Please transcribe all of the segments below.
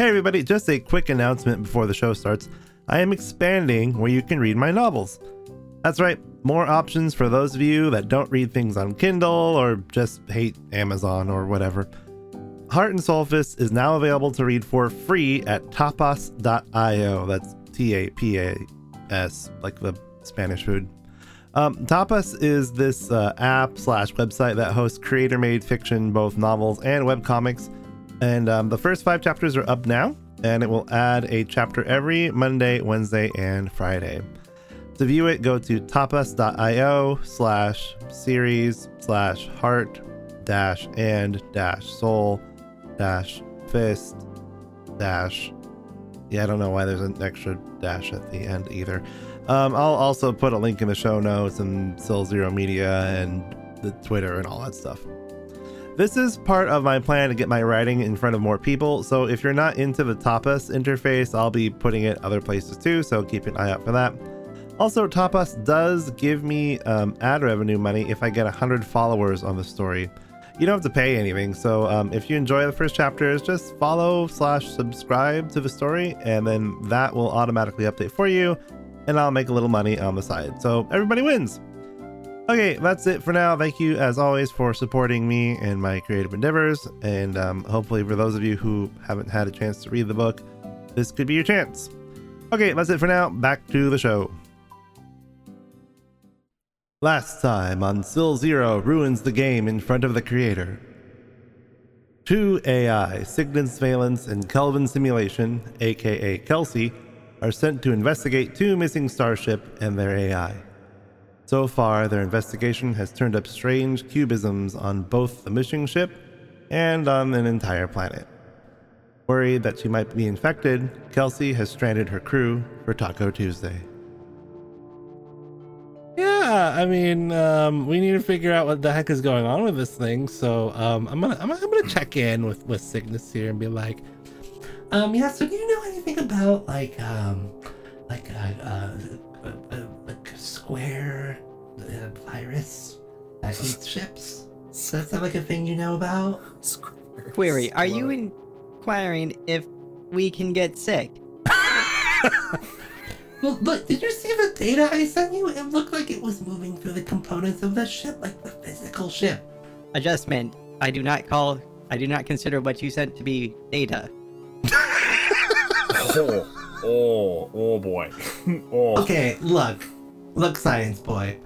Hey, everybody, just a quick announcement before the show starts. I am expanding where you can read my novels. That's right, more options for those of you that don't read things on Kindle or just hate Amazon or whatever. Heart and Soulfist is now available to read for free at tapas.io. That's T A P A S, like the Spanish food. Um, Tapas is this uh, app slash website that hosts creator made fiction, both novels and webcomics. And um, the first five chapters are up now, and it will add a chapter every Monday, Wednesday, and Friday. To view it, go to tapas.io slash series slash heart dash and dash soul dash fist dash. Yeah, I don't know why there's an extra dash at the end either. Um, I'll also put a link in the show notes and Soul Zero Media and the Twitter and all that stuff. This is part of my plan to get my writing in front of more people. So if you're not into the Tapas interface, I'll be putting it other places too. So keep an eye out for that. Also, Tapas does give me um, ad revenue money if I get 100 followers on the story. You don't have to pay anything. So um, if you enjoy the first chapters, just follow slash subscribe to the story, and then that will automatically update for you and I'll make a little money on the side. So everybody wins. Okay, that's it for now. Thank you, as always, for supporting me and my creative endeavors. And um, hopefully, for those of you who haven't had a chance to read the book, this could be your chance. Okay, that's it for now. Back to the show. Last time on Soul Zero ruins the game in front of the creator. Two AI, Cygnus Valence and Kelvin Simulation, aka Kelsey, are sent to investigate two missing starship and their AI. So far, their investigation has turned up strange cubisms on both the missing ship and on an entire planet. Worried that she might be infected, Kelsey has stranded her crew for Taco Tuesday. Yeah, I mean, um, we need to figure out what the heck is going on with this thing. So um, I'm gonna I'm, I'm gonna check in with with Cygnus here and be like, um, yeah. So do you know anything about like um, like a, a, a square uh, virus that eats ships? Is that like a thing you know about? Query: Are you inquiring if we can get sick? Well, look, did you see the data I sent you? It looked like it was moving through the components of the ship, like the physical ship. Adjustment. I do not call. I do not consider what you sent to be data. oh, oh, oh boy. oh. Okay, look, look, science boy.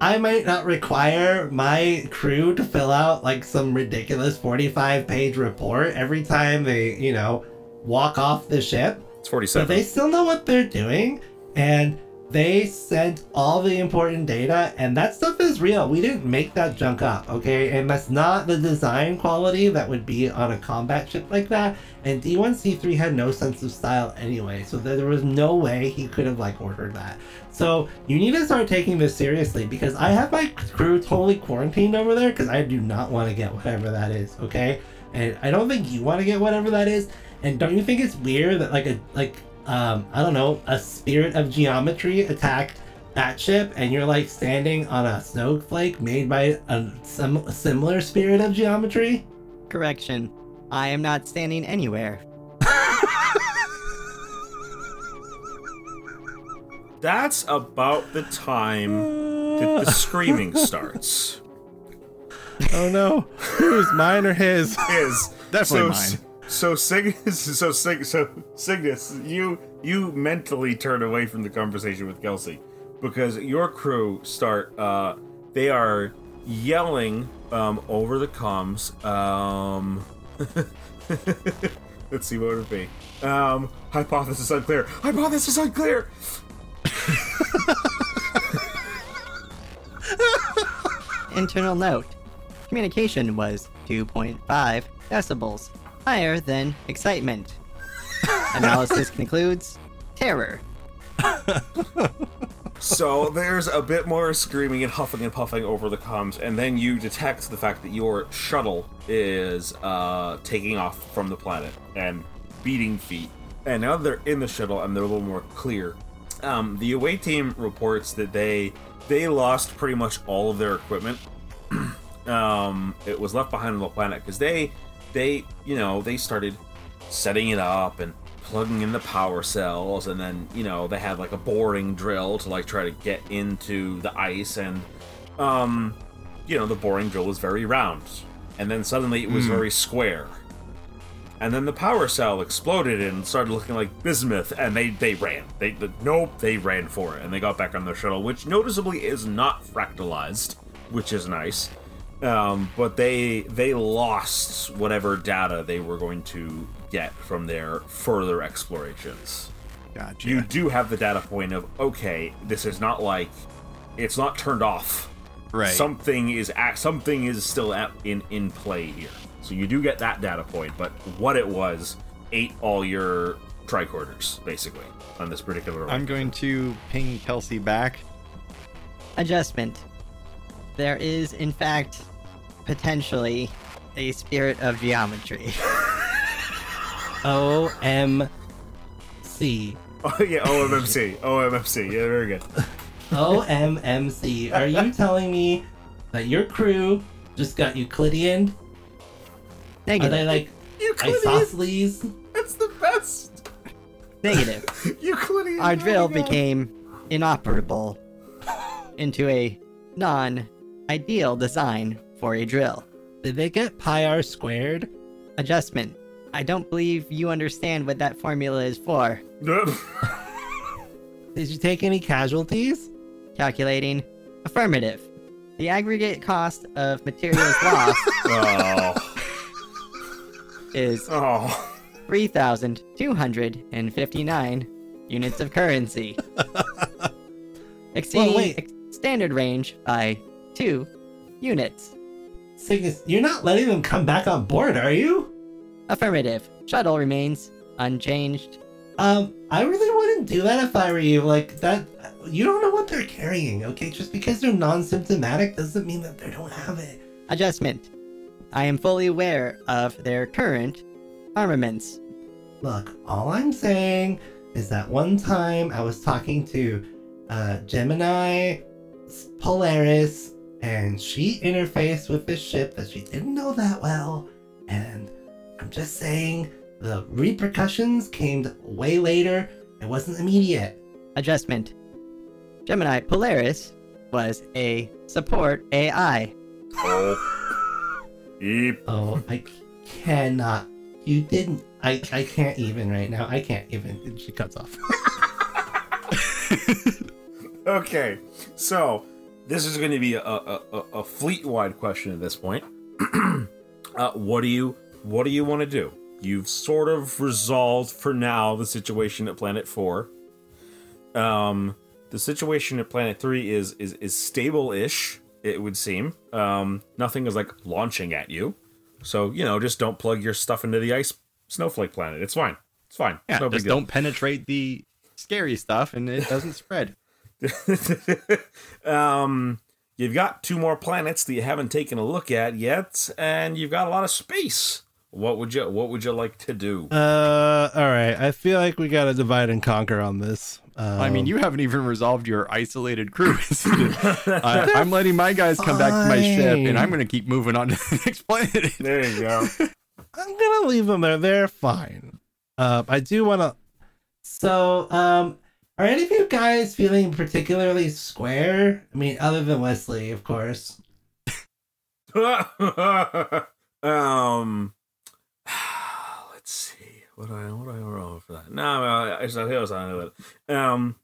I might not require my crew to fill out like some ridiculous 45 page report every time they, you know, walk off the ship. It's 47. But they still know what they're doing, and they sent all the important data, and that stuff is real. We didn't make that junk up, okay? And that's not the design quality that would be on a combat ship like that. And D1C3 had no sense of style anyway, so there was no way he could have like ordered that. So you need to start taking this seriously because I have my crew totally quarantined over there because I do not want to get whatever that is, okay? And I don't think you want to get whatever that is. And don't you think it's weird that like a like um I don't know a spirit of geometry attacked that ship and you're like standing on a snowflake made by a, some a similar spirit of geometry? Correction. I am not standing anywhere. That's about the time that the screaming starts. Oh no, who's mine or his? His. Definitely so, mine. So Cygnus, so Cyg, so Cygnus, you you mentally turn away from the conversation with Kelsey because your crew start. Uh, they are yelling um, over the comms. Um, let's see what it would be. Um, hypothesis unclear. Hypothesis unclear. Internal note. Communication was 2.5 decibels, higher than excitement. Analysis concludes terror. So there's a bit more screaming and huffing and puffing over the comms, and then you detect the fact that your shuttle is uh, taking off from the planet and beating feet. And now they're in the shuttle and they're a little more clear. Um, the away team reports that they they lost pretty much all of their equipment. um, it was left behind on the planet because they they you know they started setting it up and plugging in the power cells and then you know they had like a boring drill to like try to get into the ice and um you know the boring drill was very round. And then suddenly it was very square. And then the power cell exploded and started looking like bismuth and they they ran. They the, nope they ran for it and they got back on their shuttle which noticeably is not fractalized which is nice um, but they they lost whatever data they were going to get from their further explorations Gotcha. you do have the data point of okay this is not like it's not turned off right. something is at, something is still at, in in play here so you do get that data point but what it was ate all your tricorders basically on this particular I'm going to ping Kelsey back. Adjustment. There is, in fact, potentially a spirit of geometry. O M C. oh yeah ommc ommc yeah very good O M M C. Are you telling me that your crew just got Euclidean? Negative. Are they like Euclidean isosceles? that's the best Negative. Euclidean Our drill oh became inoperable into a non ideal design for a drill. Did they get pi r squared? Adjustment. I don't believe you understand what that formula is for. Did you take any casualties? Calculating. Affirmative. The aggregate cost of materials lost oh is oh 3,259 units of currency. Exceeding wait. ex- standard range by 2 units. Cygnus, you're not letting them come back on board, are you? Affirmative. Shuttle remains unchanged. Um, I really wouldn't do that if I were you. Like that, you don't know what they're carrying. Okay, just because they're non-symptomatic doesn't mean that they don't have it. Adjustment. I am fully aware of their current armaments. Look, all I'm saying is that one time I was talking to uh, Gemini Polaris, and she interfaced with this ship that she didn't know that well. And I'm just saying the repercussions came way later. It wasn't immediate. Adjustment. Gemini Polaris was a support AI. oh Eep. Oh, I cannot. You didn't. I, I can't even right now. I can't even. And She cuts off. Okay, so this is going to be a, a, a, a fleet-wide question at this point. uh, what do you what do you want to do? You've sort of resolved for now the situation at Planet Four. Um, the situation at Planet Three is is is stable-ish. It would seem. Um, nothing is like launching at you, so you know just don't plug your stuff into the ice snowflake planet. It's fine. It's fine. Yeah, It's no just don't penetrate the scary stuff and it doesn't spread. um, you've got two more planets that you haven't taken a look at yet, and you've got a lot of space. What would you What would you like to do? Uh, all right. I feel like we gotta divide and conquer on this. Um, I mean, you haven't even resolved your isolated crew. I, I'm letting my guys come back to my ship, and I'm going to keep moving on to the next planet. There you go. I'm gonna leave them there. They're fine. Uh, I do want to. So, um, are any of you guys feeling particularly square? I mean, other than Wesley, of course. um, let's see. What do I what do I roll for that? No, it's not. It's not it. Um,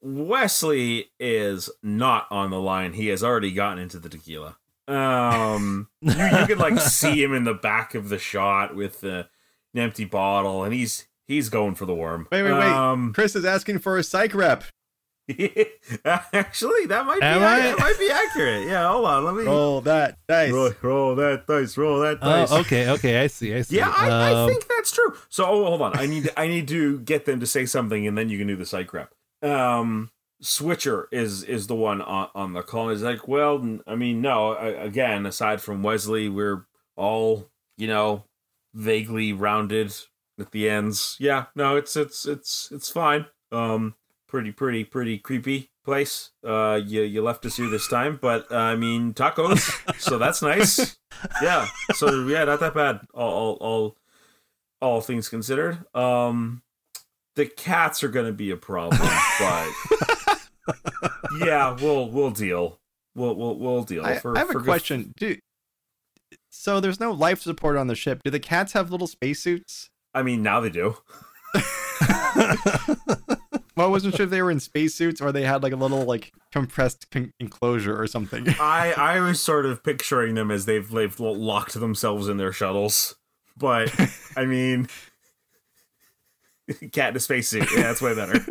Wesley is not on the line. He has already gotten into the tequila. Um, you, you could like see him in the back of the shot with the an empty bottle, and he's he's going for the worm. Wait, wait, wait. Um, Chris is asking for a sit rep. actually, that might be I? that might be accurate. Yeah, hold on. Let me Roll that dice. roll, roll that dice. Roll that dice. Oh, okay, okay. I see. I see. Yeah, I, I Um, think that's true. So oh, hold on, I need to, I need to get them to say something, and then you can do the sit rep. Um, Switcher is is the one on, on the call. He's like, well, I mean, no. I, again, aside from Wesley, we're all you know vaguely rounded at the ends. Yeah, no, it's it's it's it's fine. Um, pretty pretty pretty creepy place. Uh, you you left us here this time, but uh, I mean tacos, so that's nice. Yeah, so yeah, not that bad. All all, all all things considered. Um, the cats are going to be a problem, but yeah, we'll we'll deal. We'll we'll we'll deal. I, for, I have a good- question. Do, so there's no life support on the ship. Do the cats have little spacesuits? I mean, now they do. Well, I wasn't sure if they were in spacesuits or they had like a little like compressed con- enclosure or something. I I was sort of picturing them as they've they've locked themselves in their shuttles, but I mean, cat in a spacesuit. Yeah, that's way better.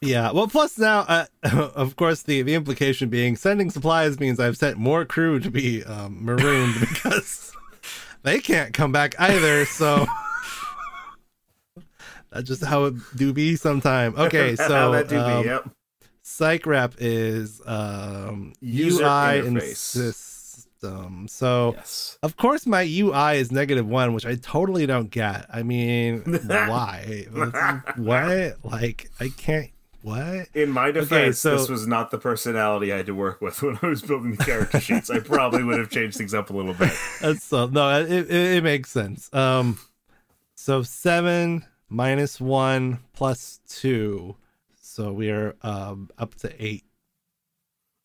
Yeah. Well, plus now, uh, of course, the the implication being sending supplies means I've sent more crew to be um, marooned because they can't come back either. So that's just how it do be sometime. Okay, so that do be, um, yep. sit rep is um, User UI and interface. system. So. Yes. Of course, my UI is negative one, which I totally don't get. I mean, why? what? Like, I can't. What? In my defense, so- this was not the personality I had to work with when I was building the character sheets. I probably would have changed things up a little bit. That's so no. It, it, it makes sense. Um, so seven minus one plus two, so we are um up to eight.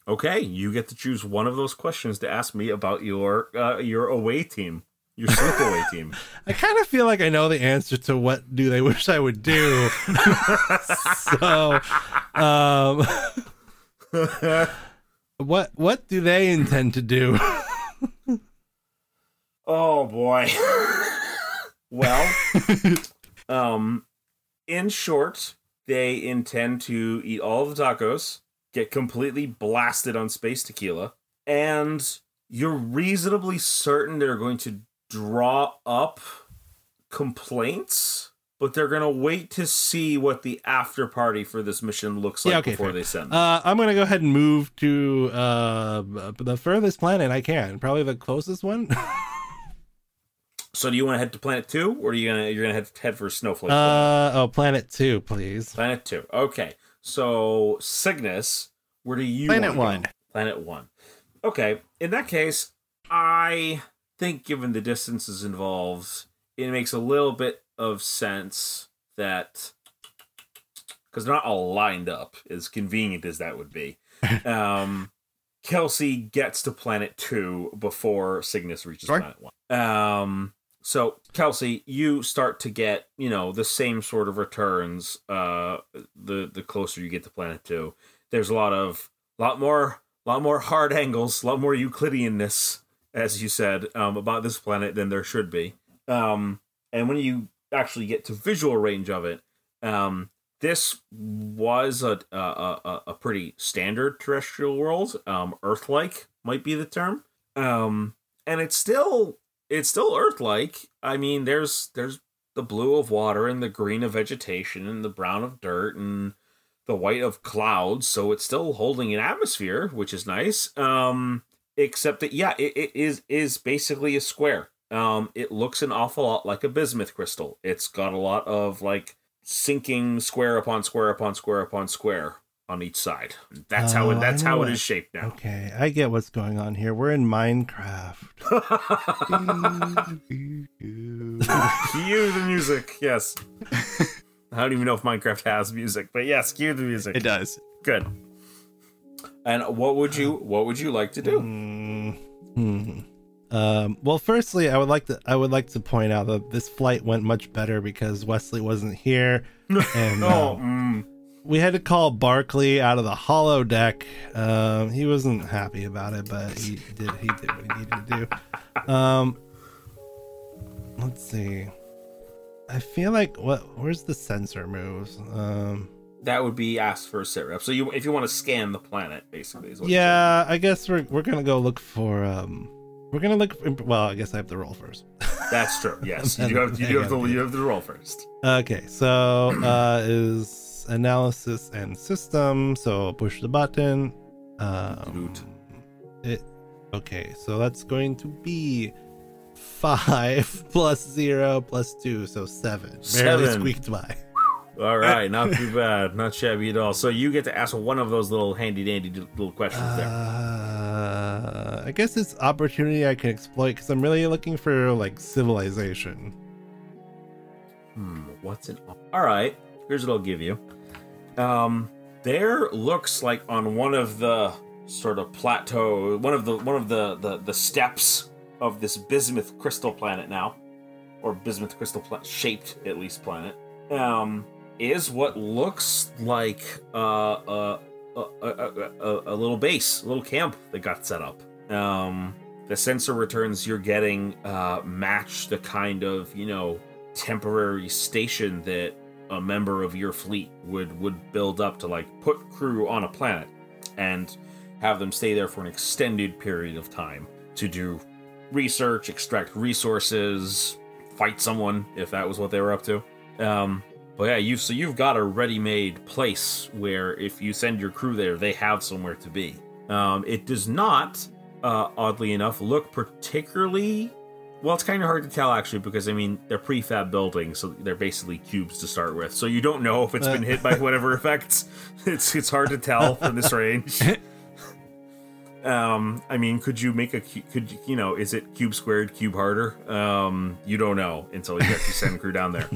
Okay, you get to choose one of those questions to ask me about your uh, your away team, your sleep away team. I kind of feel like I know the answer to what do they wish I would do. so, um, what what do they intend to do? Oh boy. well, um, in short, they intend to eat all the tacos, get completely blasted on space tequila, and you're reasonably certain they're going to draw up complaints, but they're going to wait to see what the after party for this mission looks like Yeah, okay, before fair. they send. them. Uh, I'm gonna go ahead and move to uh, the furthest planet I can, probably the closest one. so, do you want to head to Planet Two, or are you gonna you're gonna head head for Snowflake? Planet? uh, oh, planet two, please. Planet two. Okay. So Cygnus, where do you Planet wanna go? one. Planet one. Okay. In that case, I think given the distances involved, it makes a little bit of sense that because they're not all lined up, as convenient as that would be. um Kelsey gets to planet two before Cygnus reaches Sure. planet one. Um so Kelsey, you start to get, you know, the same sort of returns uh the the closer you get to planet 2. There's a lot of lot more lot more hard angles, a lot more Euclideanness as you said um about this planet than there should be. Um and when you actually get to visual range of it, um this was a a, a, a pretty standard terrestrial world, um Earth-like might be the term. Um and it's still it's still Earth-like. I mean, there's there's the blue of water and the green of vegetation and the brown of dirt and the white of clouds. So it's still holding an atmosphere, which is nice. Um, except that yeah, it, it is is basically a square. Um, it looks an awful lot like a bismuth crystal. It's got a lot of like sinking square upon square upon square upon square on each side. That's how Oh, it that's how it is shaped now. Okay, I get what's going on here. We're in Minecraft. Cue the music. Yes. I don't even know if Minecraft has music, but yes, cue the music. It does. Good. And what would you what would you like to do? Mm, hmm. Um, well, firstly, I would like to I would like to point out that this flight went much better because Wesley wasn't here, and Oh, um, mm, we had to call Barkley out of the holodeck. Um, he wasn't happy about it, but he did he did what he needed to do. Um, let's see. I feel like what? Where's the sensor moves? Um, that would be asked for a sit rep. So you if you want to scan the planet, basically. Is what yeah, I guess we're we're gonna go look for um. We're gonna look. For, well, I guess I have to roll first. That's true. Yes, you do have you do have to you have to roll first. Okay, so uh, is analysis and system. So push the button. Um, Loot. it. Okay, so that's going to be five plus zero plus two, so seven. Barely Seven. squeaked by. All right, not too bad, not shabby at all. So you get to ask one of those little handy dandy little questions there. Uh, I guess it's opportunity I can exploit because I'm really looking for like civilization. Hmm, what's an all right? Here's what I'll give you. Um, there looks like on one of the sort of plateau, one of the one of the the, the steps of this bismuth crystal planet now, or bismuth crystal pla- shaped at least planet, um, is what looks like uh, uh, a, a, a, a, a little base, a little camp that got set up. Um, the sensor returns you're getting uh, match the kind of you know temporary station that a member of your fleet would would build up to like put crew on a planet and have them stay there for an extended period of time to do research, extract resources, fight someone if that was what they were up to. Um, but yeah, you so you've got a ready-made place where if you send your crew there, they have somewhere to be. Um, it does not, uh, oddly enough, look particularly well, it's kind of hard to tell actually because I mean they're prefab buildings, so they're basically cubes to start with. So you don't know if it's been hit by whatever effects. It's it's hard to tell from this range. Um, I mean, could you make a could you, you know is it cube squared, cube harder? Um, you don't know until you actually send crew down there.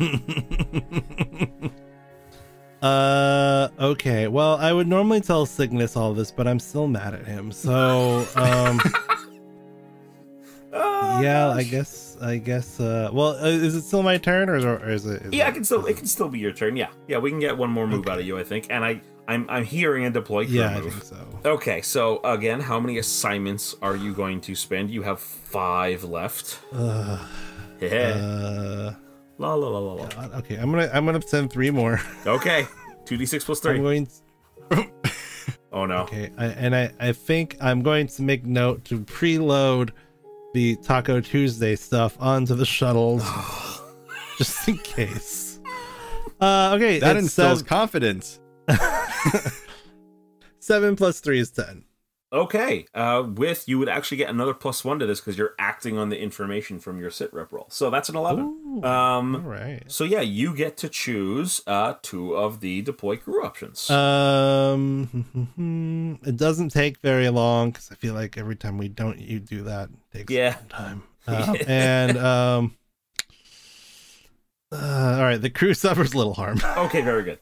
Uh, okay. Well, I would normally tell Cygnus all this, but I'm still mad at him. So, um, Oh, yeah, I guess, I guess. Uh, well, uh, is it still my turn, or is, or is it? Is Yeah, it, it can still it can still be your turn. Yeah, yeah, we can get one more move out of you, I think. And I I'm I'm hearing a deploy Yeah, I move. think so. Okay, so again, how many assignments are you going to spend? You have five left. Uh, Yeah. uh, la la la la la. okay, I'm gonna, I'm gonna send three more. Okay, two d six plus I'm three. going. Oh no. Okay, I, and I, I think I'm going to make note to preload the Taco Tuesday stuff onto the shuttles, just in case. Uh, okay, That instills sev- confidence. seven plus three is ten. Okay, uh, with you would actually get another plus one to this because you're acting on the information from your sit rep roll. So that's an eleven. Ooh, Um, all right. so yeah, you get to choose uh two of the deploy crew options. Um, it doesn't take very long because I feel like every time we don't you do that it takes Yeah. some time. Uh, and um, uh, all right, the crew suffers little harm. Okay, very good.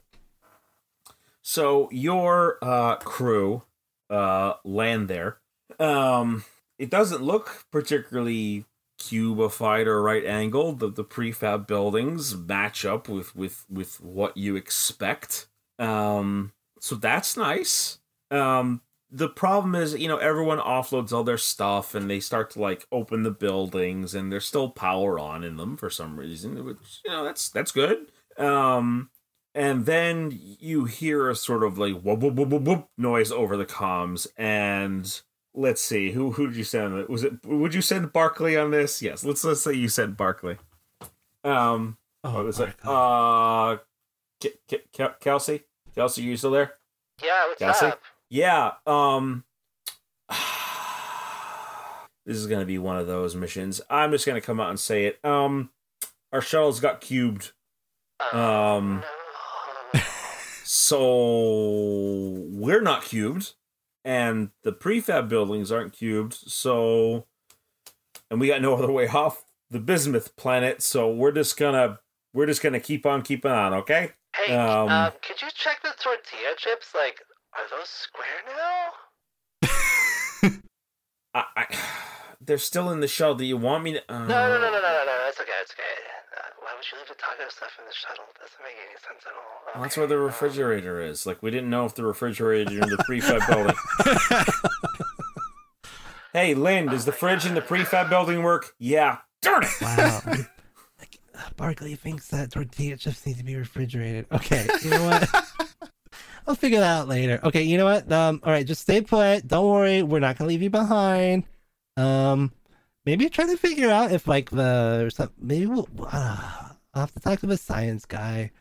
So your uh, crew uh, land there. Um, it doesn't look particularly cubified or right angled. The, the prefab buildings match up with with with what you expect. Um, so that's nice. Um, the problem is, you know, everyone offloads all their stuff and they start to like open the buildings and there's still power on in them for some reason, which you know that's that's good. Um, and then you hear a sort of like whoop whoop whoop whoop, whoop noise over the comms and let's see who who did you send was it would you send barkley on this? Yes let's let's say you sent barkley um what was it? Uh K- K- K- kelsey? Kelsey you still there? Yeah, what's Kelsey? up? yeah um this is gonna be one of those missions. I'm just gonna come out and say it. Um our shuttles got cubed. Um, no. So we're not cubed, and the prefab buildings aren't cubed. So, and we got no other way off the bismuth planet. So we're just gonna we're just gonna keep on keeping on. Okay. Hey, Um, uh, could you check the tortilla chips? Like, are those square now? I, I they're still in the shell. Do you want me to? Uh, No, no, no, no, no, no, no. That's okay. That's okay. Why would you leave the taco stuff in the shuttle? Doesn't make any sense at all. Well, that's where the um, refrigerator is. Like we didn't know if the refrigerator in the prefab building. Hey, Lynn, does the fridge in the prefab building work? Yeah. Darn it. Wow. Like, uh, Barkley thinks that tortilla chips need to be refrigerated. Okay, you know what? I'll figure that out later. Okay, you know what? Um, all right, just stay put. Don't worry, we're not gonna leave you behind. Um, maybe try to figure out if like the maybe we'll. Uh, I'll have to talk to the science guy.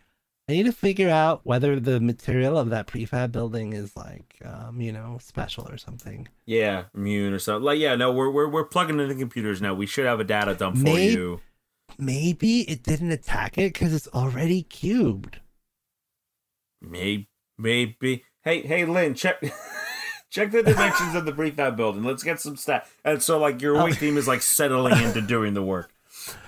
I need to figure out whether the material of that prefab building is like, um, you know, special or something. Yeah, immune or something. Like, yeah, no, we're we're we're plugging into computers now. We should have a data dump for Maybe- you. Maybe it didn't attack it because it's already cubed. Maybe, maybe. Hey, hey, Lynn, check check the dimensions of the prefab building. Let's get some stat. And so, like, your Oh. awake team is like settling into doing the work.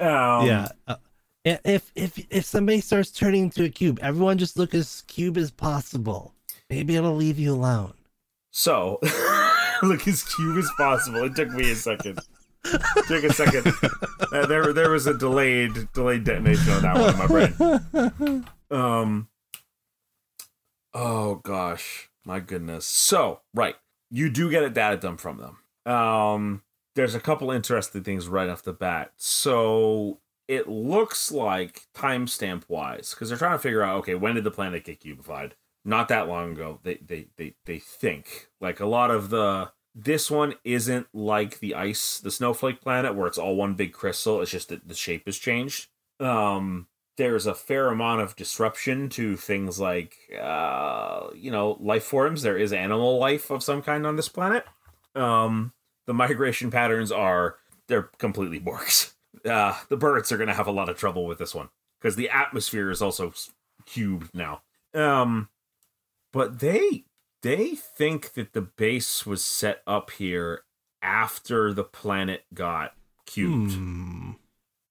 Um, yeah. Uh, If if if somebody starts turning into a cube, everyone just look as cube as possible. Maybe it'll leave you alone. So, look as cube as possible. It took me a second. Took a second. Uh, there, there was a delayed, delayed detonation on that one in my brain. Um. Oh gosh, my goodness. So, right, you do get a data dump from them. Um, there's a couple interesting things right off the bat. So it looks like timestamp wise, because they're trying to figure out, okay, when did the planet get cubified? Not that long ago. They they they they think like a lot of the. This one isn't like the ice, the snowflake planet, where it's all one big crystal. It's just that the shape has changed. Um, there's a fair amount of disruption to things like uh, you know life forms. There is animal life of some kind on this planet. Um, the migration patterns are they're completely borks uh, the birds are going to have a lot of trouble with this one because the atmosphere is also cubed now. Um, but they they think that the base was set up here after the planet got cubed. Hmm.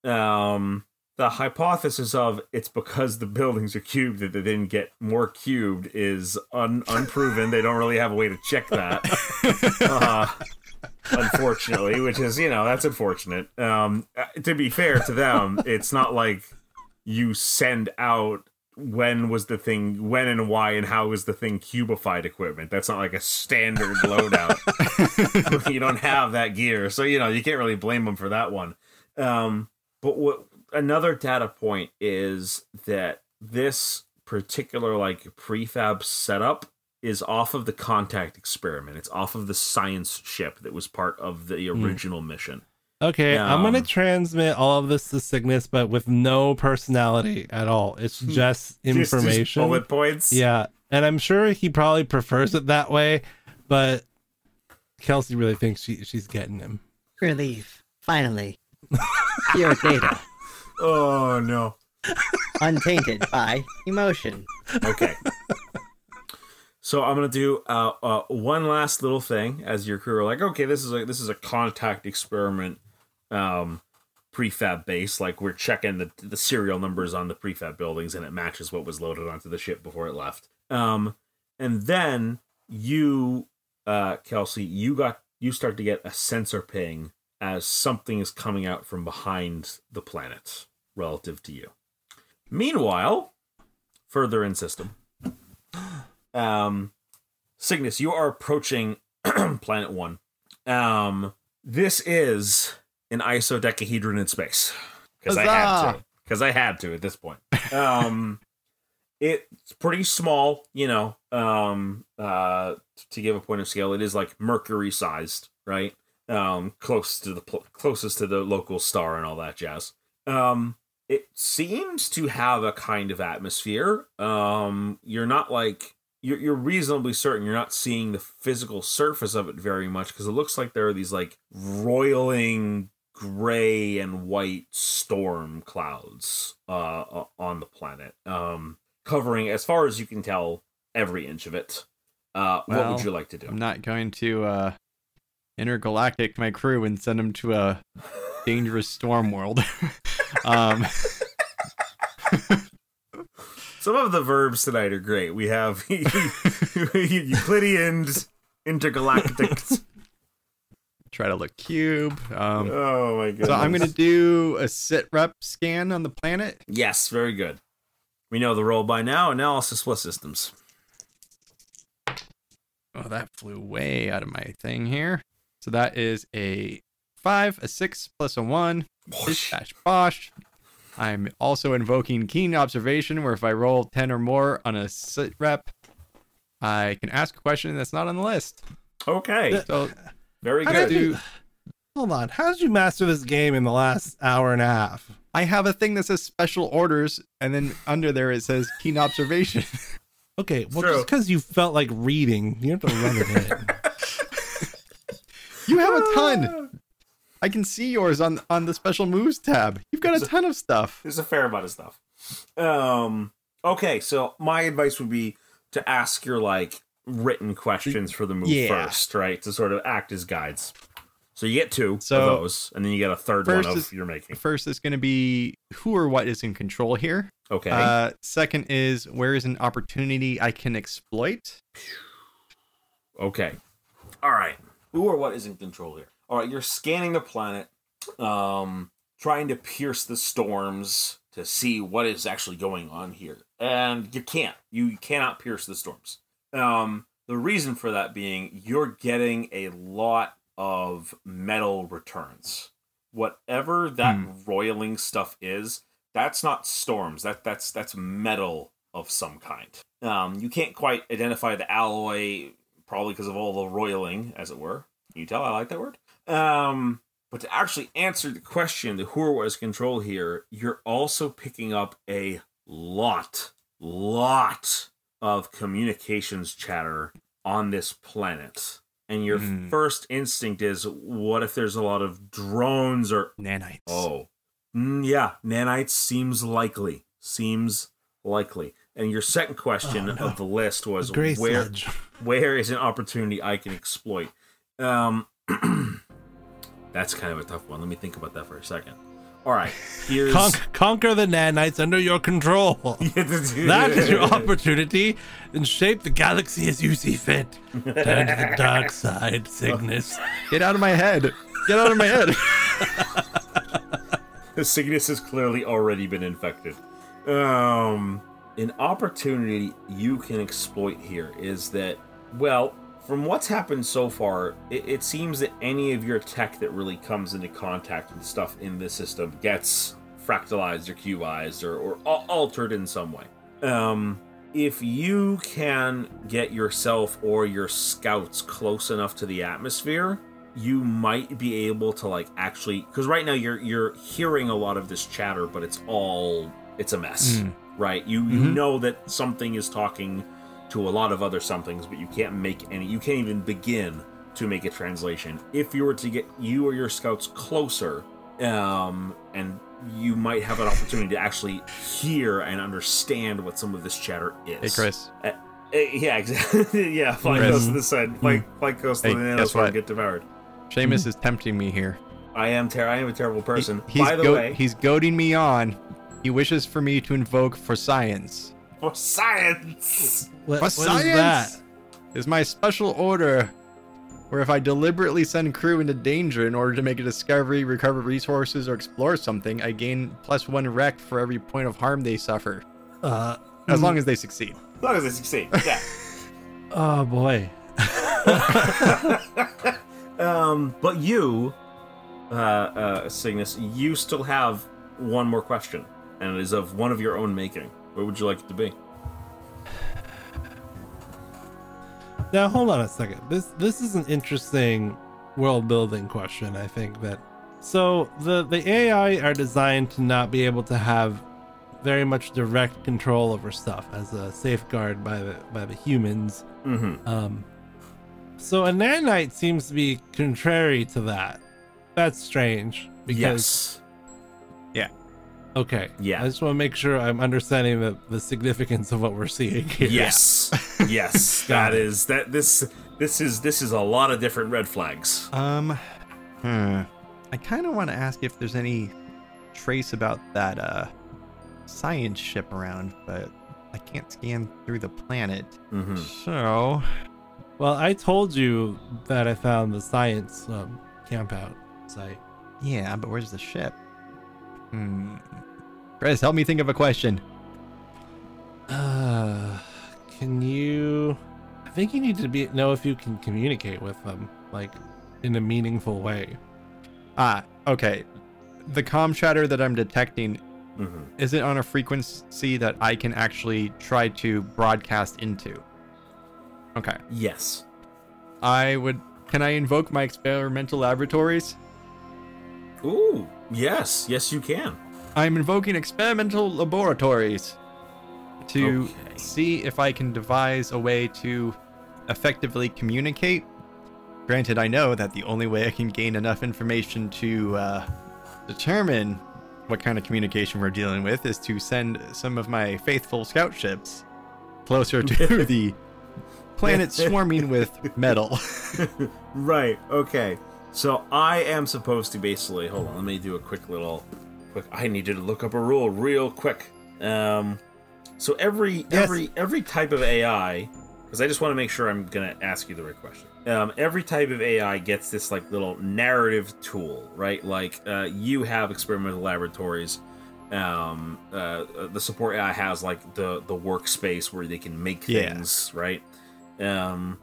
um the hypothesis of it's because the buildings are cubed that they didn't get more cubed is un- unproven. they don't really have a way to check that. uh, unfortunately, which is you know that's unfortunate. Um, uh, to be fair to them, it's not like you send out when was the thing, when and why and how was the thing cubified equipment. That's not like a standard loadout. you don't have that gear, so you know you can't really blame them for that one. Um, but what another data point is that this particular like prefab setup is off of the contact experiment. It's off of the science ship that was part of the original mission. Okay, I'm gonna Um, transmit all of this to Cygnus, but with no personality at all. It's just Just- just information. bullet points. Yeah, and I'm sure he probably prefers it that way, but Kelsey really thinks she she's getting him. Relief. Finally. Pure data. Oh no. Untainted by emotion. Okay. so I'm gonna do uh, uh, one last little thing as your crew are like, okay, this is a this is a contact experiment, um, prefab base. Like we're checking the the serial numbers on the prefab buildings, and it matches what was loaded onto the ship before it left. Um, and then you, uh, Kelsey, you got you start to get a sensor ping as something is coming out from behind the planet relative to you. Meanwhile, further in system, um, Cygnus, you are approaching Planet One. Um, this is an isodecahedron in space because I had to. Because I had to at this point. Um, it's pretty small, you know. Um, uh, to give a point of scale, it is like Mercury sized, right? Um, close to the pl- closest to the local star and all that jazz. Um, it seems to have a kind of atmosphere. Um, you're not like you're you're reasonably certain you're not seeing the physical surface of it very much because it looks like there are these like roiling gray and white storm clouds uh on the planet um covering as far as you can tell every inch of it uh what would you like to do I'm not going to uh intergalactic my crew and send them to a dangerous storm world. um some of the verbs tonight are great we have euclideans intergalactic try to look cube. Um oh my god! so I'm gonna do a sit rep scan on the planet. yes very good we know the role by now analysis plus systems Oh, that flew way out of my thing here. So that is a five, a six plus a one. Bish bash bosh. I'm also invoking keen observation, where if I roll ten or more on a sit rep, I can ask a question that's not on the list. okay So very How good did you- Hold on, how did you master this game in the last hour and a half? I have a thing that says special orders, and then under there it says keen observation. Okay, well, True. just because you felt like reading, you have to run it in. you have a ton. I can see yours on on the special moves tab. You've got a ton of stuff. There's a fair amount of stuff. Um. Okay, so my advice would be to ask your like written questions for the move Yeah. first, right? To sort of act as guides. So you get two So, of those, and then you get a third one of is- your making. First is going to be who or what is in control here. Okay. Uh, second is where is an opportunity I can exploit. Okay. All right. Who or what is in control here? All right, you're scanning the planet, um, trying to pierce the storms to see what is actually going on here, and you can't. You cannot pierce the storms. Um, the reason for that being you're getting a lot of metal returns. Whatever that roiling stuff is, that's not storms. That that's that's metal of some kind. Um, you can't quite identify the alloy, probably because of all the roiling, as it were. Can you tell I like that word? Um, but to actually answer the question, the who or what is control here, you're also picking up a lot, lot of communications chatter on this planet. And your Hmm. first instinct is, what if there's a lot of drones or Nanites. Oh, mm, yeah. Nanites seems likely. Seems likely. And your second question Oh, no. of the list was where where is an opportunity I can exploit? Um, that's kind of a tough one. Let me think about that for a second. All right, here's Con- conquer the nanites under your control. that is your opportunity, and shape the galaxy as you see fit. Turn to the dark side, Cygnus. Get out of my head. Get out of my head. the Cygnus has clearly already been infected. Um, an opportunity you can exploit here is that, well, from what's happened so far, it, it seems that any of your tech that really comes into contact with stuff in the system gets fractalized or cubized or, or al- altered in some way. Um, if you can get yourself or your scouts close enough to the atmosphere, you might be able to like actually because right now you're you're hearing a lot of this chatter but it's all it's a mess Mm. right you you Mhm. know that something is talking to a lot of other somethings but you can't make any you can't even begin to make a translation if you were to get you or your scouts closer um and you might have an opportunity to actually hear and understand what some of this chatter is Hey, Chris. Uh, yeah exactly yeah fly Chris. close to the side fly, fly close to Hey, the guess nanosword and what? get devoured Seamus is tempting me here. I am ter- I am a terrible person. He- he's By the go- way, he's goading me on. He wishes for me to invoke for science. For science. What, For what is science that? is my special order where if I deliberately send crew into danger in order to make a discovery, recover resources, or explore something, I gain plus one rec for every point of harm they suffer. Uh, As long as they succeed. As long as they succeed. Yeah. oh boy. um, but you, uh, uh, Cygnus, you still have one more question, and it is of one of your own making. What would you like it to be? Now hold on a second. This this is an interesting world building question. I think that so the the AI are designed to not be able to have very much direct control over stuff as a safeguard by the by the humans. Mm-hmm. Um, so a nanite seems to be contrary to that. That's strange because Yes. Okay, Yeah. I just want to make sure I'm understanding the the significance of what we're seeing here. Yes. yes. that is that that. This. This is this is a lot of different red flags. Um, hmm. I kind of want to ask if there's any trace about that uh science ship around, but I can't scan through the planet. Mm-hmm. So, Well, I told you that I found the science um, camp out site. yeah, but where's the ship? Hmm. Chris, help me think of a question. Uh, can you? I think you need to be know if you can communicate with them, like in a meaningful way. Ah, okay. The com chatter that I'm detecting Mm-hmm. is it on a frequency that I can actually try to broadcast into? Okay. Yes. I would. Can I invoke my experimental laboratories? Ooh. Yes. Yes, you can. I'm invoking experimental laboratories to Okay. see if I can devise a way to effectively communicate. Granted, I know that the only way I can gain enough information to uh, determine what kind of communication we're dealing with is to send some of my faithful scout ships closer to the planet swarming with metal. Right. Okay. So I am supposed to basically hold on. Let me do a quick little quick. I needed to look up a rule real quick. Um, so every Yes. every every type of AI, because I just want to make sure I'm gonna ask you the right question. Um, every type of AI gets this like little narrative tool, right? Like uh, you have experimental laboratories. Um, uh, uh, the support AI has like the the workspace where they can make Yeah. things, right? Um,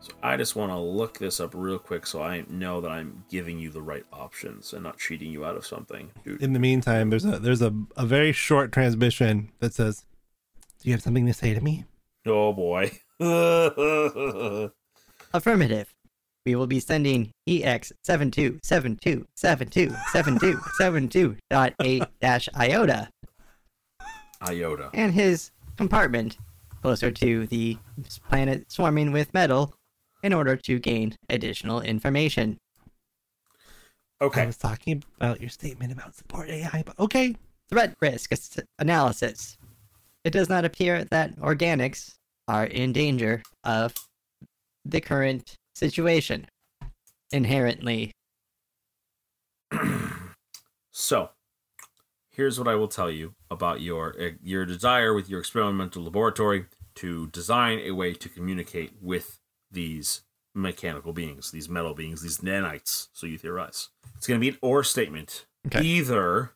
so I just want to look this up real quick so I know that I'm giving you the right options and not cheating you out of something. Dude. In the meantime, there's a there's a, a very short transmission that says, "Do you have something to say to me?" Oh boy. Affirmative. We will be sending E EX7272727272.8-iota Iota. and his compartment closer to the planet swarming with metal in order to gain additional information. Okay. I was talking about your statement about support AI, but okay. Threat risk analysis. It does not appear that organics are in danger of the current situation. Inherently. So, here's what I will tell you about your uh, your desire with your experimental laboratory to design a way to communicate with these mechanical beings, these metal beings, these nanites. So you theorize it's going to be an or statement. Okay. Either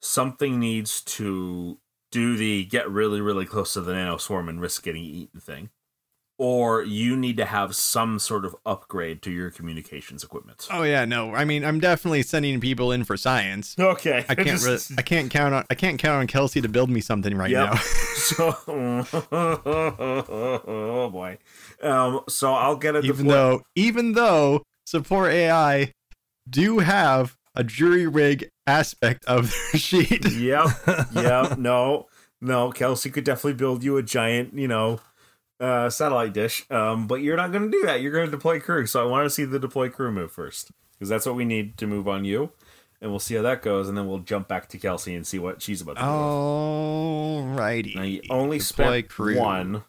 something needs to do the get really really close to the nano swarm and risk getting eaten thing, or you need to have some sort of upgrade to your communications equipment. Oh yeah, no. I mean, I'm definitely sending people in for science. Okay, I can't really, I can't count on I can't count on Kelsey to build me something right Yep. now. so, oh boy. Um, so I'll get a even deploy- though even though support AI do have a jury rig aspect of their sheet. Yep. Yep. no. No. Kelsey could definitely build you a giant, you know, uh, satellite dish. Um, but you're not going to do that. You're going to deploy crew. So I want to see the deploy crew move first because that's what we need to move on you. And we'll see how that goes, and then we'll jump back to Kelsey and see what she's about to do. Alrighty. Now you only Deploy spent one.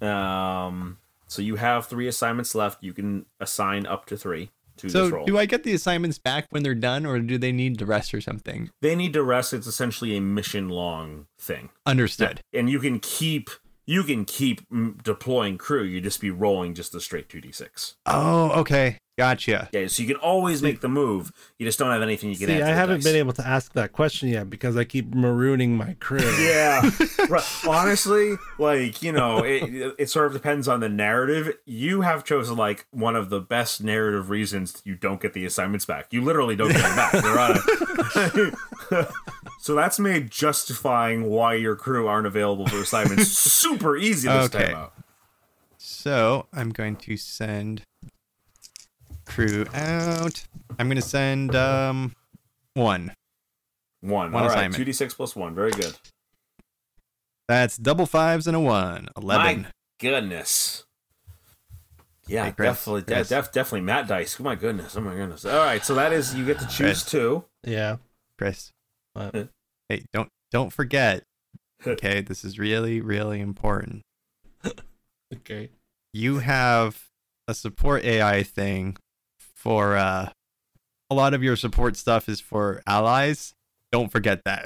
Um, so you have three assignments left. You can assign up to three to this So role. do I get the assignments back when they're done, or do they need to rest or something? they need to rest. It's essentially a mission long thing, Understood. and you can keep you can keep mm, deploying crew. You just be rolling just a straight two d six. Oh, okay. Gotcha. Okay, so you can always make the move. You just don't have anything you can add. See, to I the haven't dice. been able to ask that question yet because I keep marooning my crew. Yeah, right. honestly, like you know, it, it sort of depends on the narrative. You have chosen like one of the best narrative reasons you don't get the assignments back. You literally don't get them back. They're on a... so that's made justifying why your crew aren't available for assignments super easy this Okay. time out. So I'm going to send crew out. I'm going to send um one. One. One All right, assignment. two d six plus one. Very good. That's double fives and a one. Eleven. My goodness. Yeah, Hey, Chris, definitely, de- Chris. def- definitely Matt Dice. Oh my goodness, oh my goodness. All right, so that is you get to choose Chris. two. Yeah. Chris. What? Hey, don't don't forget. Okay, this is really really important. Okay. You have a support AI thing for uh a lot of your support stuff is for allies. Don't forget that.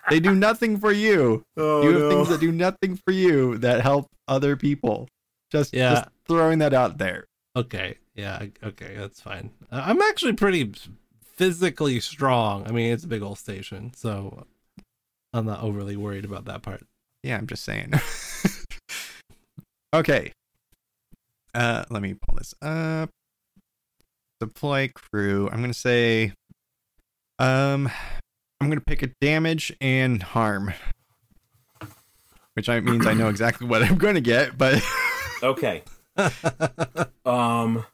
they do nothing for you. Oh, you have no. things that do nothing for you that help other people. Just, Yeah. just throwing that out there. Okay. Yeah. Okay. That's fine. I'm actually pretty physically strong. I mean, it's a big old station, so I'm not overly worried about that part. Yeah, I'm just saying. okay. Uh, let me pull this up. Deploy crew. I'm gonna say, um, I'm gonna pick a damage and harm, which I means I know exactly what I'm gonna get, but Okay. um.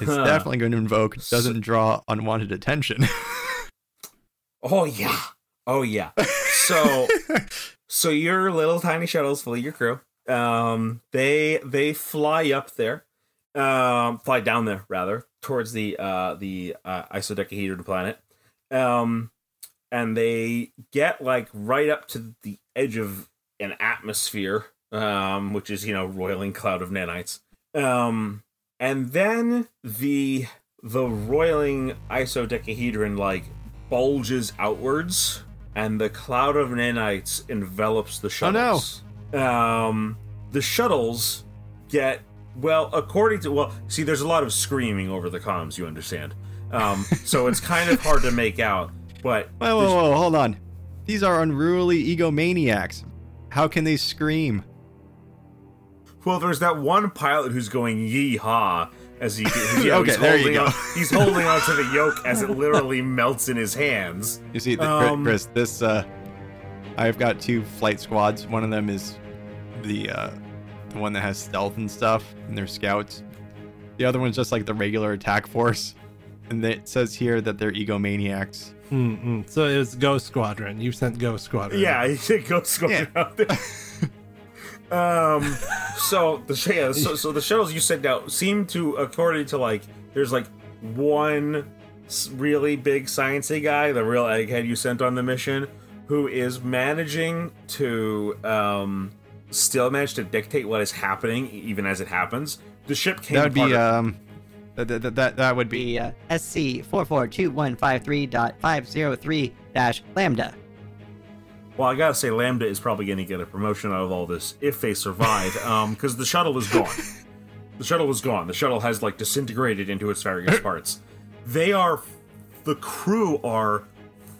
It's definitely going to invoke doesn't draw unwanted attention. Oh yeah. Oh yeah. So so your little tiny shuttles full of your crew. Um. They they fly up there. Um. Fly down there rather towards the uh the uh, isodecahedron planet. Um. And they get like right up to the edge of an atmosphere um, which is you know roiling cloud of nanites. Um, and then the the roiling isodecahedron like bulges outwards, and the cloud of nanites envelops the shuttles. Oh, no. Um, the shuttles get well according to well. See, there's a lot of screaming over the comms. You understand? Um, so it's kind of hard to make out. But Whoa, whoa, whoa, hold on. These are unruly egomaniacs. How can they scream? Well, there's that one pilot who's going yee-haw as he, you know, Okay, he's there you holding go. on, he's holding onto the yoke as it literally melts in his hands. You see, the, Um, Chris, this, uh, I've got two flight squads. One of them is the, uh, the one that has stealth and stuff, and they're scouts. The other one's just like the regular attack force. And it says here that they're egomaniacs. Mm-mm. So it was Ghost Squadron. You sent Ghost Squadron. Yeah, he should go squatting out there. um, so the sh- yeah, so, so the shuttles you sent out seem to, according to like, there's like one really big sciencey guy, the real egghead you sent on the mission, who is managing to um still manage to dictate what is happening even as it happens. The ship came That would be, apart- um, that, that, that, that would be, The uh, SC 442153.503 lambda. Well, I gotta say, Lambda is probably gonna get a promotion out of all this if they survive, um, because the shuttle is gone. The shuttle is gone. The shuttle has like disintegrated into its various parts. They are, the crew are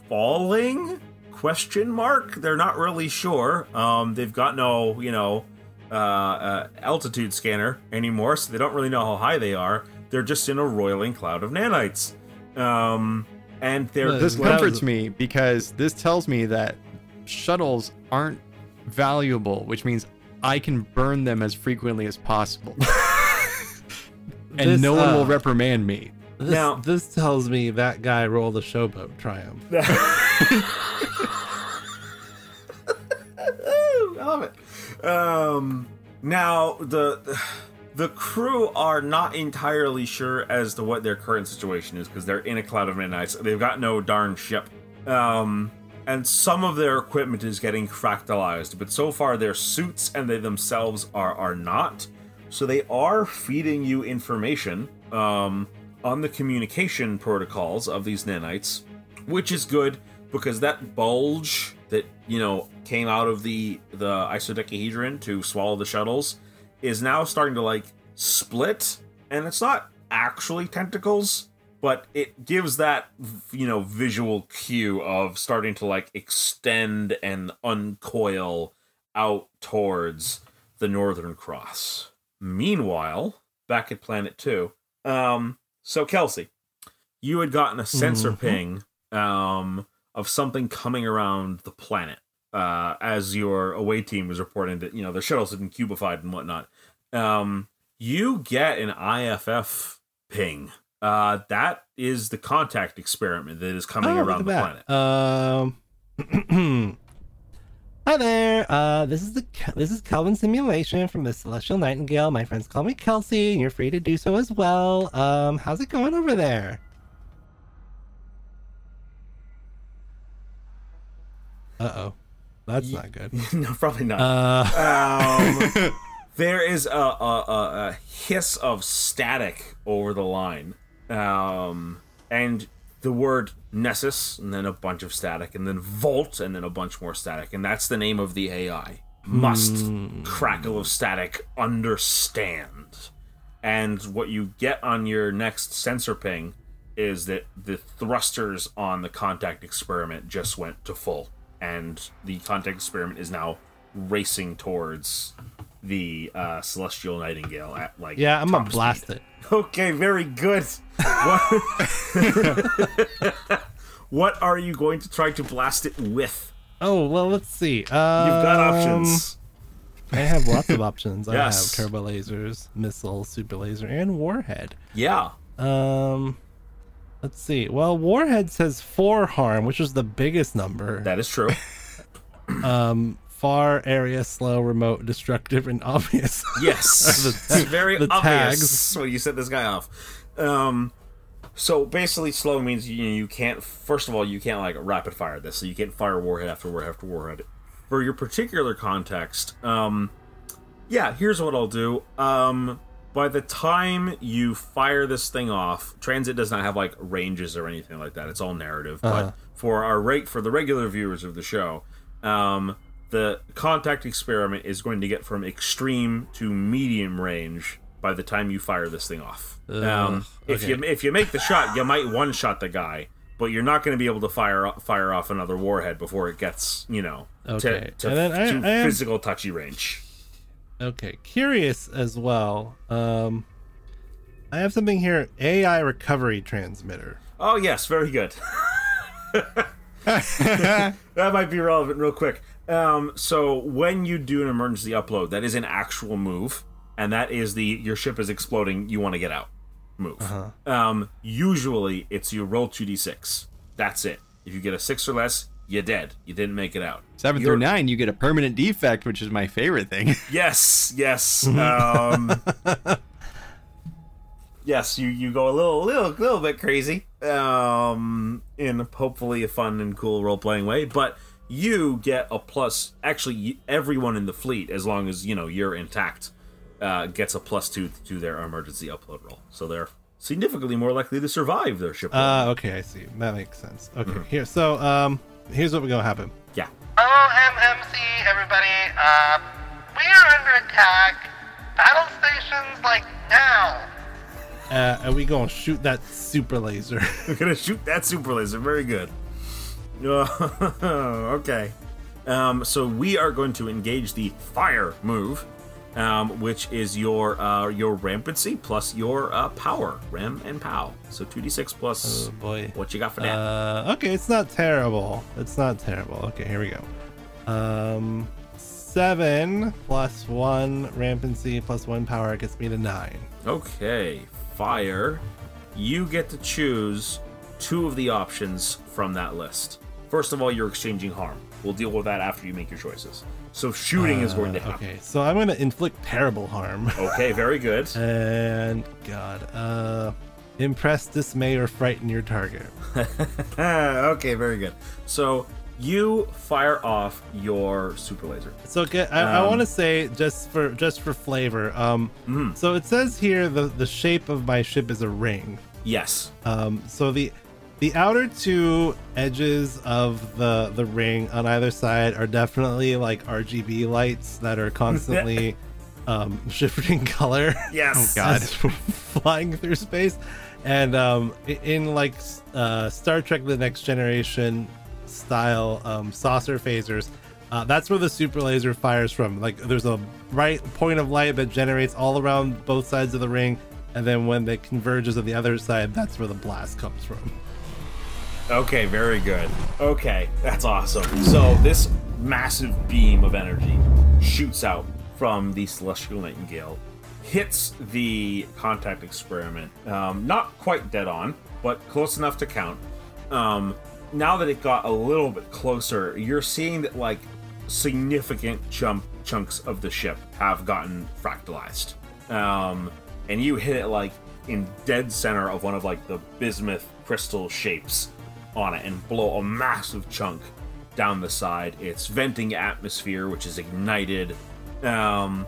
falling? Question mark. They're not really sure. Um, they've got no, you know, uh, uh, altitude scanner anymore, so they don't really know how high they are. They're just in a roiling cloud of nanites. Um, and they're this comforts me because this tells me that shuttles aren't valuable, which means I can burn them as frequently as possible. and This, no one will uh, reprimand me. This, Now- this tells me that guy rolled a showboat triumph. I love it. Um, now the the crew are not entirely sure as to what their current situation is because they're in a cloud of nanites. They've got no darn ship. Um, and some of their equipment is getting fractalized, but so far their suits and they themselves are are not. So they are feeding you information um, on the communication protocols of these nanites, which is good because that bulge that you know came out of the the isodecahedron to swallow the shuttles is now starting to like split, and it's not actually tentacles, but it gives that you know visual cue of starting to like extend and uncoil out towards the Northern Cross. Meanwhile, back at Planet Two, um, so Kelsey, you had gotten a sensor Mhm. ping um, of something coming around the planet uh, as your away team was reporting that you know the shuttles had been cubified and whatnot. Um, you get an IFF ping. Uh, that is the contact experiment that is coming Oh, around the that. planet. Um, hi there. Uh, this is the this is Kelvin Simulation from the Celestial Nightingale. My friends call me Kelsey, and you're free to do so as well. Um, how's it going over there? Uh oh, that's Ye- not good. no, probably not. Uh, um, there is a, a, a, a hiss of static over the line, um, and the word Nessus, and then a bunch of static, and then Volt, and then a bunch more static, and that's the name of the AI. Must crackle of static understand. And what you get on your next sensor ping is that the thrusters on the contact experiment just went to full, and the contact experiment is now racing towards the uh, celestial nightingale at like yeah, I'm gonna blast speed. it. Okay, very good. What, what are you going to try to blast it with? Oh well, let's see. You've got Um, options. I have lots of options. I have turbo lasers, missile, super laser, and warhead. Yeah. Um, let's see. Well, warhead says four harm, which is the biggest number. That is true. Um, far area, slow, remote, destructive, and obvious. Yes, The it's very the obvious tags. when you set this guy off. Um, so basically, slow means you you can't. First of all, you can't like rapid fire this, so you can't fire warhead after warhead after warhead. For your particular context, um, Yeah, here's what I'll do. Um, by the time you fire this thing off, transit does not have like ranges or anything like that. It's all narrative. But for our rate for the regular viewers of the show, um, the contact experiment is going to get from extreme to medium range by the time you fire this thing off. um, if you if you make the shot, you might one shot the guy, but you're not going to be able to fire fire off another warhead before it gets you know Okay. to, to, I- to I am- physical touchy range. Okay, curious as well. Um, I have something here: AI recovery transmitter. Oh yes, very good. that might be relevant real quick. Um, so when you do an emergency upload, that is an actual move, and that is the your ship is exploding, you want to get out move. Um, usually it's you roll two d six. That's it. If you get a six or less, you're dead. You didn't make it out. 7 You're- through 9, you get a permanent defect, which is my favorite thing. Yes, yes. Um, yes, you, you go a little little little bit crazy. Um, in hopefully a fun and cool role playing way, but you get a plus. Actually, everyone in the fleet, as long as you know you're intact, uh, gets a plus two to their emergency upload roll. So they're significantly more likely to survive their ship. Uh, okay, I see. That makes sense. Okay, here. So, um, here's what we're gonna happen. yeah. Oh, MMC, everybody. Uh, we are under attack. Battle stations, like, now. Uh, and we gonna shoot that super laser. We're gonna shoot that super laser. Very good. okay. Um, so we are going to engage the fire move, um, which is your uh, your rampancy plus your uh, power, ram and pow. So two d six plus oh boy. what you got for that? Uh, okay, it's not terrible. It's not terrible. Okay, here we go. Um, seven plus one rampancy plus one power gets me to nine. Okay, fire. You get to choose two of the options from that list. First of all, you're exchanging harm. We'll deal with that after you make your choices. So shooting is going to Uh, happen. okay, so I'm gonna inflict terrible harm. Okay, very good. And God, uh, impress, dismay, or frighten your target. okay, very good. So you fire off your super laser. So okay, I, I Um, want to say just for just for flavor. Um, Mhm. so it says here the the shape of my ship is a ring. Yes. Um, so the the outer two edges of the the ring on either side are definitely like RGB lights that are constantly um, shifting color. Yes. Oh, God. flying through space and um in like uh star trek the next generation style um saucer phasers uh, that's where the super laser fires from like there's a bright point of light that generates all around both sides of the ring and then when it converges on the other side that's where the blast comes from Okay, very good. Okay, that's awesome. So this massive beam of energy shoots out from the celestial nightingale, hits the contact experiment. Um, not quite dead on, but close enough to count. Um, now that it got a little bit closer, you're seeing that like significant chunk chunks of the ship have gotten fractalized. Um, and you hit it like in dead center of one of like the bismuth crystal shapes on it and blow a massive chunk down the side. It's venting atmosphere, which is ignited. Um,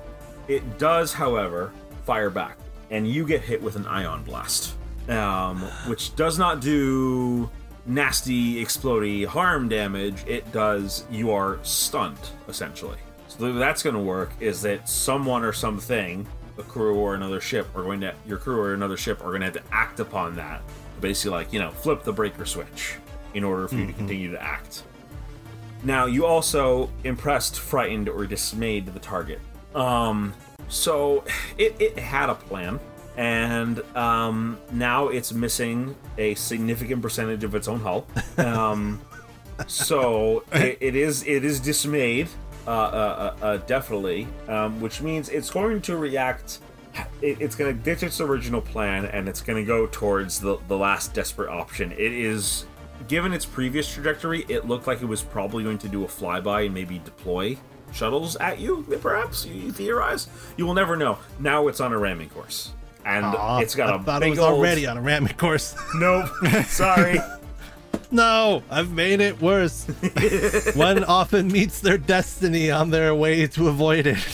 it does, however, fire back, and you get hit with an ion blast, um, which does not do nasty, explodey harm damage. It does, you are stunned, essentially. So that's going to work is that someone or something, a crew or another ship, are going to, your crew or another ship are going to have to act upon that. Basically, like, you know, flip the breaker switch in order for you to continue to act. Now, you also impressed, frightened, or dismayed the target. Um, so it, it had a plan, and um, now it's missing a significant percentage of its own hull. Um, so it, it is it is dismayed, uh, uh, uh, uh, definitely, um, which means it's going to react. It, it's going to ditch its original plan, and it's going to go towards the the last desperate option. It is given its previous trajectory, it looked like it was probably going to do a flyby and maybe deploy shuttles at you, perhaps, you theorize. You will never know. Now it's on a ramming course. And Aw, it's got I a thought big it was old... already on a ramming course Nope. Sorry. no i've made it worse one often meets their destiny on their way to avoid it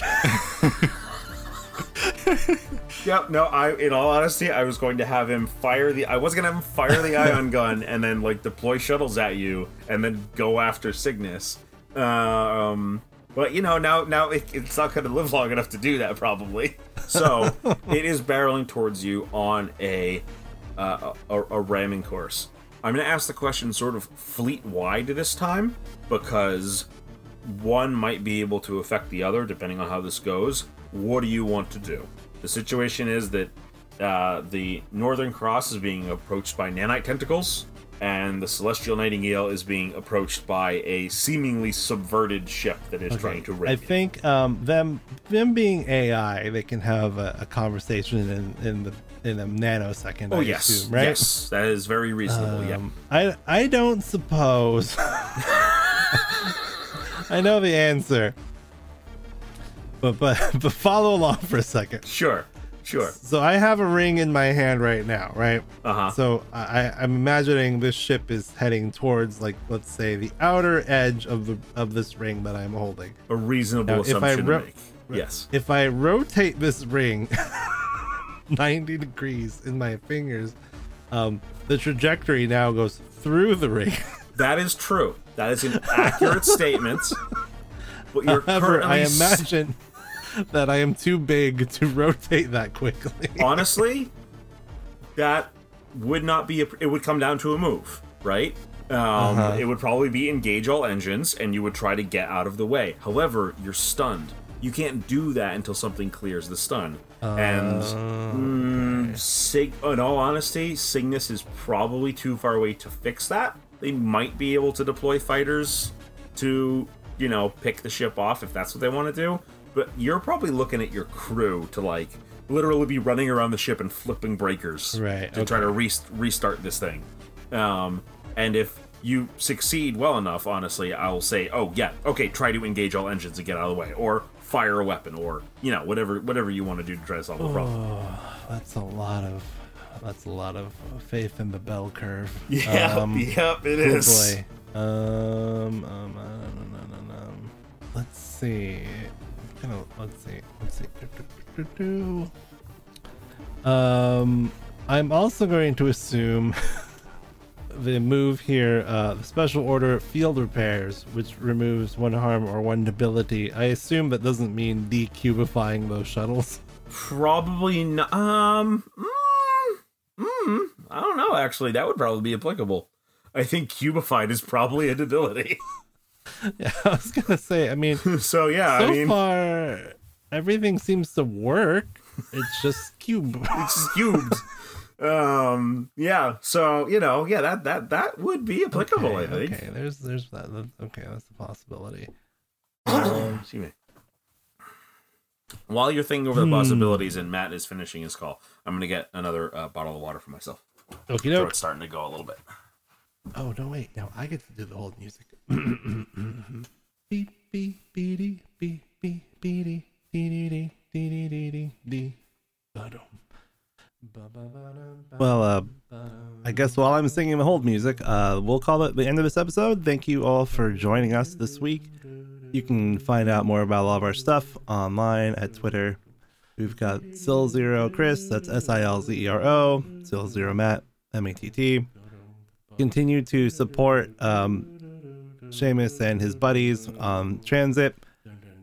Yep. No, I. In all honesty, I was going to have him fire the. I was gonna have him fire the ion gun and then like deploy shuttles at you and then go after Cygnus. Um, but you know now now it, it's not going to live long enough to do that probably. So it is barreling towards you on a uh, a, a ramming course. I'm going to ask the question sort of fleet wide this time because one might be able to affect the other depending on how this goes. What do you want to do? The situation is that uh, the Northern Cross is being approached by nanite tentacles, and the Celestial Nightingale is being approached by a seemingly subverted ship that is trying to I raid. you. think um, them them being AI, they can have a, a conversation in, in the in a nanosecond. Oh I yes, assume, right? yes, that is very reasonable. yeah. Um, I I don't suppose. I know the answer, but but but follow along for a second. Sure, sure. So I have a ring in my hand right now, right? Uh huh. So I, I'm imagining this ship is heading towards, like, let's say, the outer edge of the of this ring that I'm holding. A reasonable Now, if I assumption ro- to make. Yes. If I rotate this ring 90 degrees in my fingers, um, the trajectory now goes through the ring. That is true. That is an accurate statement. But you're However, I imagine that I am too big to rotate that quickly. honestly, that would not be. A, it would come down to a move, right? Um, Uh-huh. It would probably be engage all engines, and you would try to get out of the way. However, you're stunned. You can't do that until something clears the stun. and mm, Sig, in all honesty, Cygnus is probably too far away to fix that. They might be able to deploy fighters to, you know, pick the ship off if that's what they want to do. But you're probably looking at your crew to like literally be running around the ship and flipping breakers Right, to try to rest- restart this thing. Um, and if you succeed well enough, honestly, I'll say, oh yeah, okay, try to engage all engines and get out of the way, or fire a weapon, or you know whatever whatever you want to do to try to solve the problem. That's a lot of that's a lot of faith in the bell curve. Yeah, Um, yep, it Oh is. boy. Um, um, um, um, um, um, let's see. Kind of, let's see. Let's see. Um, I'm also going to assume the move here, uh, the special order field repairs, which removes one harm or one debility. I assume that doesn't mean decubifying those shuttles. Probably not. Um, mm, mm, I don't know. Actually, that would probably be applicable. I think cubified is probably a debility. Yeah, I was gonna say. I mean, so yeah, so I mean, far everything seems to work it's just cube it's just cubed. um, yeah. So you know, yeah, that that that would be applicable. I okay, think. okay there's there's that okay that's a possibility Excuse me. While you're thinking over the possibilities and Matt is finishing his call, I'm gonna get another uh, bottle of water for myself. okay it's starting to go a little bit. Oh no! Wait, now I get to do the whole music. beep beep beady beep beep beady dee dee dee dee dee dee dee. Well, uh, I guess while I'm singing the hold music, uh, we'll call it the end of this episode. Thank you all for joining us this week. You can find out more about all of our stuff online at Twitter. We've got Sil Zero Chris, that's S I L Z E R O, Sil Zero Matt, M A T T. Continue to support um, Seamus and his buddies on Transit.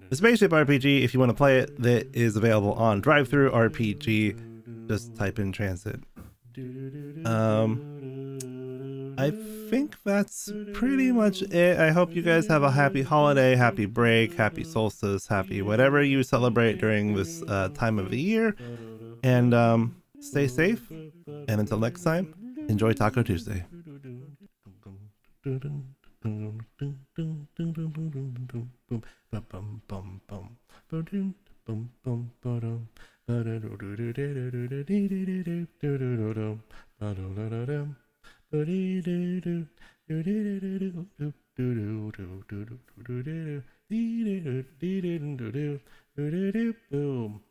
The Spaceship RPG, if you want to play it, that is available on DriveThruRPG. Just type in Transit. Um, I think that's pretty much it. I hope you guys have a happy holiday, happy break, happy solstice, happy whatever you celebrate during this uh, time of the year. And um, stay safe. And until next time, enjoy Taco Tuesday. Boom.